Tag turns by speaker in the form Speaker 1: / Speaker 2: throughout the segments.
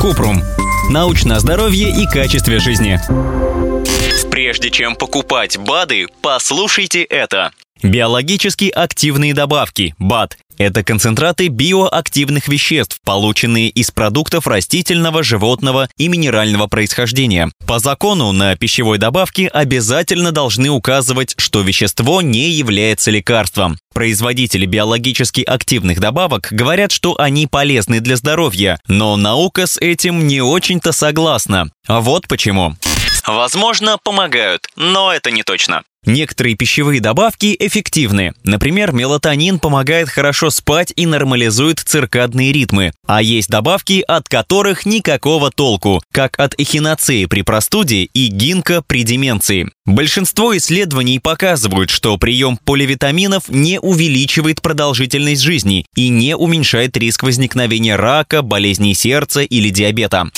Speaker 1: Купрум. Научное здоровье и качестве жизни.
Speaker 2: Прежде чем покупать БАДы, послушайте это.
Speaker 1: Биологически активные добавки, БАД, это концентраты биоактивных веществ, полученные из продуктов растительного, животного и минерального происхождения. По закону на пищевой добавке обязательно должны указывать, что вещество не является лекарством. Производители биологически активных добавок говорят, что они полезны для здоровья, но наука с этим не очень-то согласна. А вот почему.
Speaker 2: Возможно, помогают, но это не точно.
Speaker 1: Некоторые пищевые добавки эффективны. Например, мелатонин помогает хорошо спать и нормализует циркадные ритмы. А есть добавки, от которых никакого толку, как от эхиноцеи при простуде и гинка при деменции. Большинство исследований показывают, что прием поливитаминов не увеличивает продолжительность жизни и не уменьшает риск возникновения рака, болезней сердца или диабета.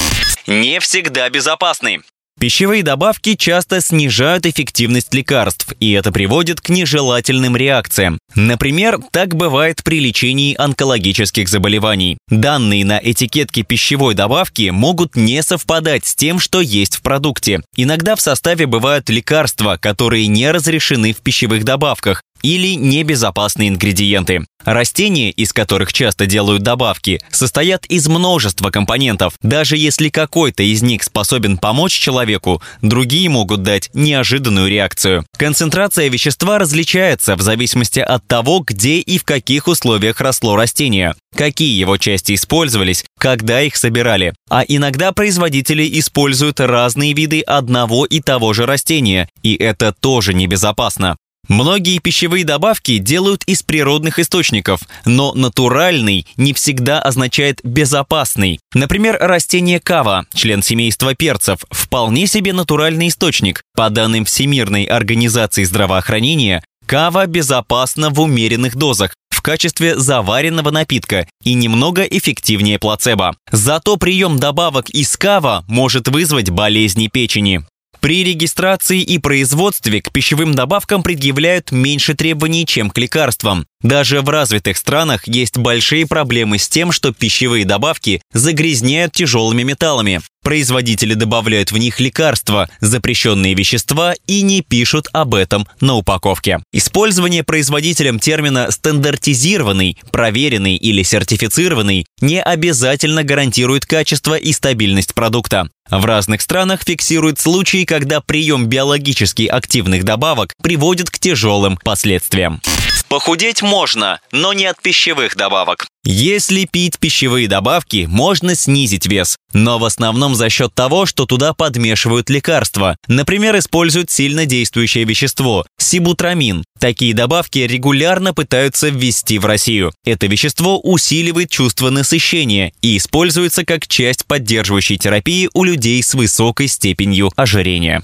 Speaker 2: Не всегда безопасны.
Speaker 1: Пищевые добавки часто снижают эффективность лекарств, и это приводит к нежелательным реакциям. Например, так бывает при лечении онкологических заболеваний. Данные на этикетке пищевой добавки могут не совпадать с тем, что есть в продукте. Иногда в составе бывают лекарства, которые не разрешены в пищевых добавках, или небезопасные ингредиенты. Растения, из которых часто делают добавки, состоят из множества компонентов. Даже если какой-то из них способен помочь человеку, другие могут дать неожиданную реакцию. Концентрация вещества различается в зависимости от того, где и в каких условиях росло растение, какие его части использовались, когда их собирали. А иногда производители используют разные виды одного и того же растения, и это тоже небезопасно. Многие пищевые добавки делают из природных источников, но натуральный не всегда означает безопасный. Например, растение кава, член семейства перцев, вполне себе натуральный источник. По данным Всемирной организации здравоохранения, кава безопасна в умеренных дозах, в качестве заваренного напитка и немного эффективнее плацебо. Зато прием добавок из кава может вызвать болезни печени. При регистрации и производстве к пищевым добавкам предъявляют меньше требований, чем к лекарствам. Даже в развитых странах есть большие проблемы с тем, что пищевые добавки загрязняют тяжелыми металлами. Производители добавляют в них лекарства, запрещенные вещества и не пишут об этом на упаковке. Использование производителем термина «стандартизированный», «проверенный» или «сертифицированный» не обязательно гарантирует качество и стабильность продукта. В разных странах фиксируют случаи, когда прием биологически активных добавок приводит к тяжелым последствиям.
Speaker 2: Похудеть можно, но не от пищевых добавок.
Speaker 1: Если пить пищевые добавки, можно снизить вес, но в основном за счет того, что туда подмешивают лекарства. Например, используют сильно действующее вещество – сибутрамин. Такие добавки регулярно пытаются ввести в Россию. Это вещество усиливает чувство насыщения и используется как часть поддерживающей терапии у людей с высокой степенью ожирения.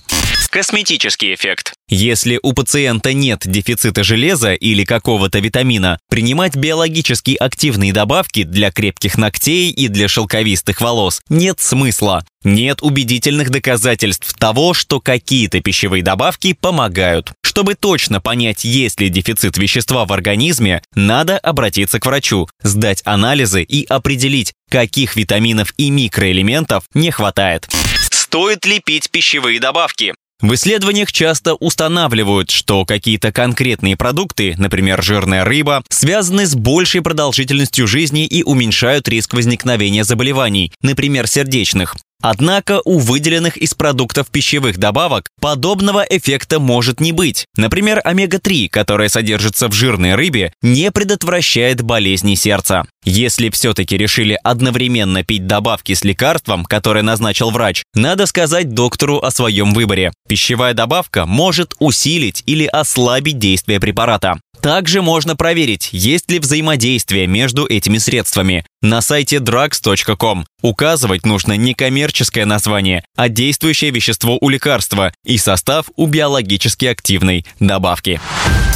Speaker 2: Косметический эффект.
Speaker 1: Если у пациента нет дефицита железа или какого-то витамина, принимать биологически активные добавки для крепких ногтей и для шелковистых волос нет смысла. Нет убедительных доказательств того, что какие-то пищевые добавки помогают. Чтобы точно понять, есть ли дефицит вещества в организме, надо обратиться к врачу, сдать анализы и определить, каких витаминов и микроэлементов не хватает.
Speaker 2: Стоит ли пить пищевые добавки?
Speaker 1: В исследованиях часто устанавливают, что какие-то конкретные продукты, например, жирная рыба, связаны с большей продолжительностью жизни и уменьшают риск возникновения заболеваний, например, сердечных. Однако у выделенных из продуктов пищевых добавок подобного эффекта может не быть. Например, омега-3, которая содержится в жирной рыбе, не предотвращает болезни сердца. Если все-таки решили одновременно пить добавки с лекарством, которое назначил врач, надо сказать доктору о своем выборе. Пищевая добавка может усилить или ослабить действие препарата. Также можно проверить, есть ли взаимодействие между этими средствами. На сайте drugs.com указывать нужно не коммерческое название, а действующее вещество у лекарства и состав у биологически активной добавки.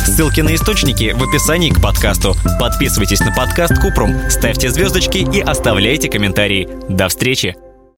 Speaker 1: Ссылки на источники в описании к подкасту. Подписывайтесь на подкаст Купрум, ставьте звездочки и оставляйте комментарии. До встречи!